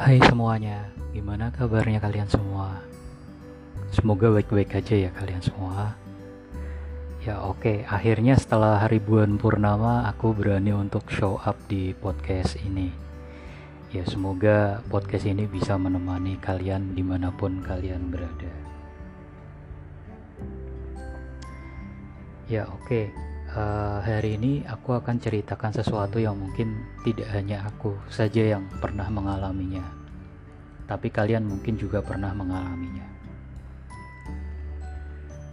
Hai semuanya, gimana kabarnya kalian semua? Semoga baik-baik aja ya kalian semua. Ya oke, akhirnya setelah hari bulan purnama aku berani untuk show up di podcast ini. Ya semoga podcast ini bisa menemani kalian di mana pun kalian berada. Ya oke, uh, hari ini aku akan ceritakan sesuatu yang mungkin tidak hanya aku saja yang pernah mengalaminya, tapi kalian mungkin juga pernah mengalaminya.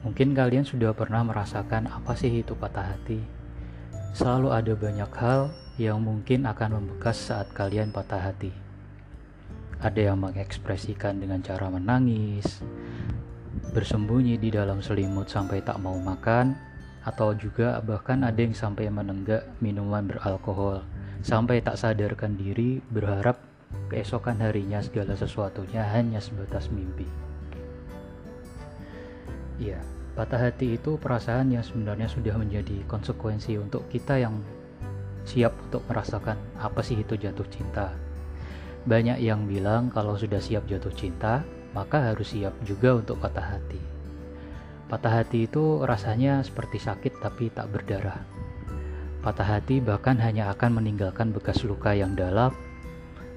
Mungkin kalian sudah pernah merasakan apa sih itu patah hati. Selalu ada banyak hal yang mungkin akan membekas saat kalian patah hati. Ada yang mengekspresikan dengan cara menangis, bersembunyi di dalam selimut sampai tak mau makan, atau juga bahkan ada yang sampai menenggak minuman beralkohol sampai tak sadarkan diri berharap keesokan harinya segala sesuatunya hanya sebatas mimpi. Ya, patah hati itu perasaan yang sebenarnya sudah menjadi konsekuensi untuk kita yang siap untuk merasakan apa sih itu jatuh cinta. Banyak yang bilang kalau sudah siap jatuh cinta, maka harus siap juga untuk patah hati. Patah hati itu rasanya seperti sakit tapi tak berdarah. Patah hati bahkan hanya akan meninggalkan bekas luka yang dalam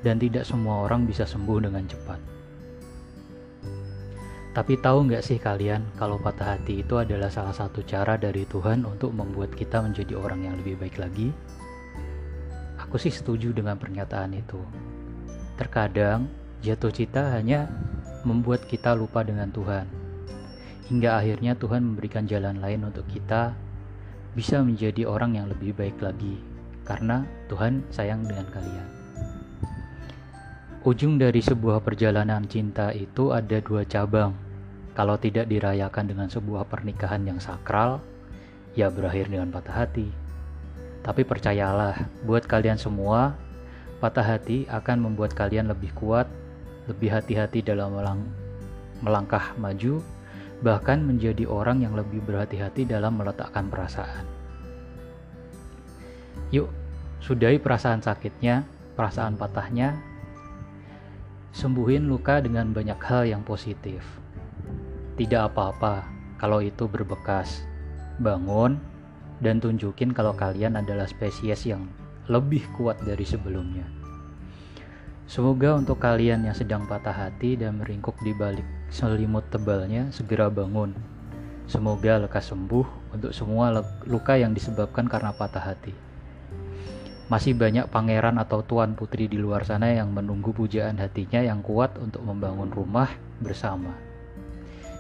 dan tidak semua orang bisa sembuh dengan cepat. Tapi tahu nggak sih kalian kalau patah hati itu adalah salah satu cara dari Tuhan untuk membuat kita menjadi orang yang lebih baik lagi? Aku sih setuju dengan pernyataan itu. Terkadang jatuh cinta hanya membuat kita lupa dengan Tuhan hingga akhirnya Tuhan memberikan jalan lain untuk kita bisa menjadi orang yang lebih baik lagi karena Tuhan sayang dengan kalian. Ujung dari sebuah perjalanan cinta itu ada dua cabang. Kalau tidak dirayakan dengan sebuah pernikahan yang sakral, ya berakhir dengan patah hati. Tapi percayalah, buat kalian semua, patah hati akan membuat kalian lebih kuat, lebih hati-hati dalam melang melangkah maju, bahkan menjadi orang yang lebih berhati-hati dalam meletakkan perasaan. Yuk, sudahi perasaan sakitnya, perasaan patahnya, sembuhin luka dengan banyak hal yang positif. Tidak apa-apa kalau itu berbekas. Bangun dan tunjukin kalau kalian adalah spesies yang lebih kuat dari sebelumnya. Semoga untuk kalian yang sedang patah hati dan meringkuk di balik selimut tebalnya segera bangun. Semoga lekas sembuh untuk semua luka yang disebabkan karena patah hati. Masih banyak pangeran atau tuan putri di luar sana yang menunggu pujaan hatinya yang kuat untuk membangun rumah bersama.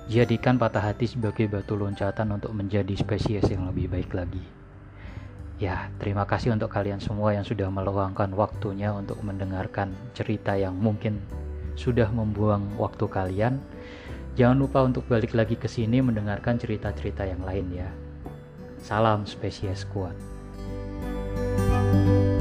Jadikan patah hati sebagai batu loncatan untuk menjadi spesies yang lebih baik lagi. Ya, terima kasih untuk kalian semua yang sudah meluangkan waktunya untuk mendengarkan cerita yang mungkin sudah membuang waktu kalian. Jangan lupa untuk balik lagi ke sini mendengarkan cerita-cerita yang lain ya. Salam spesies kuat. thank you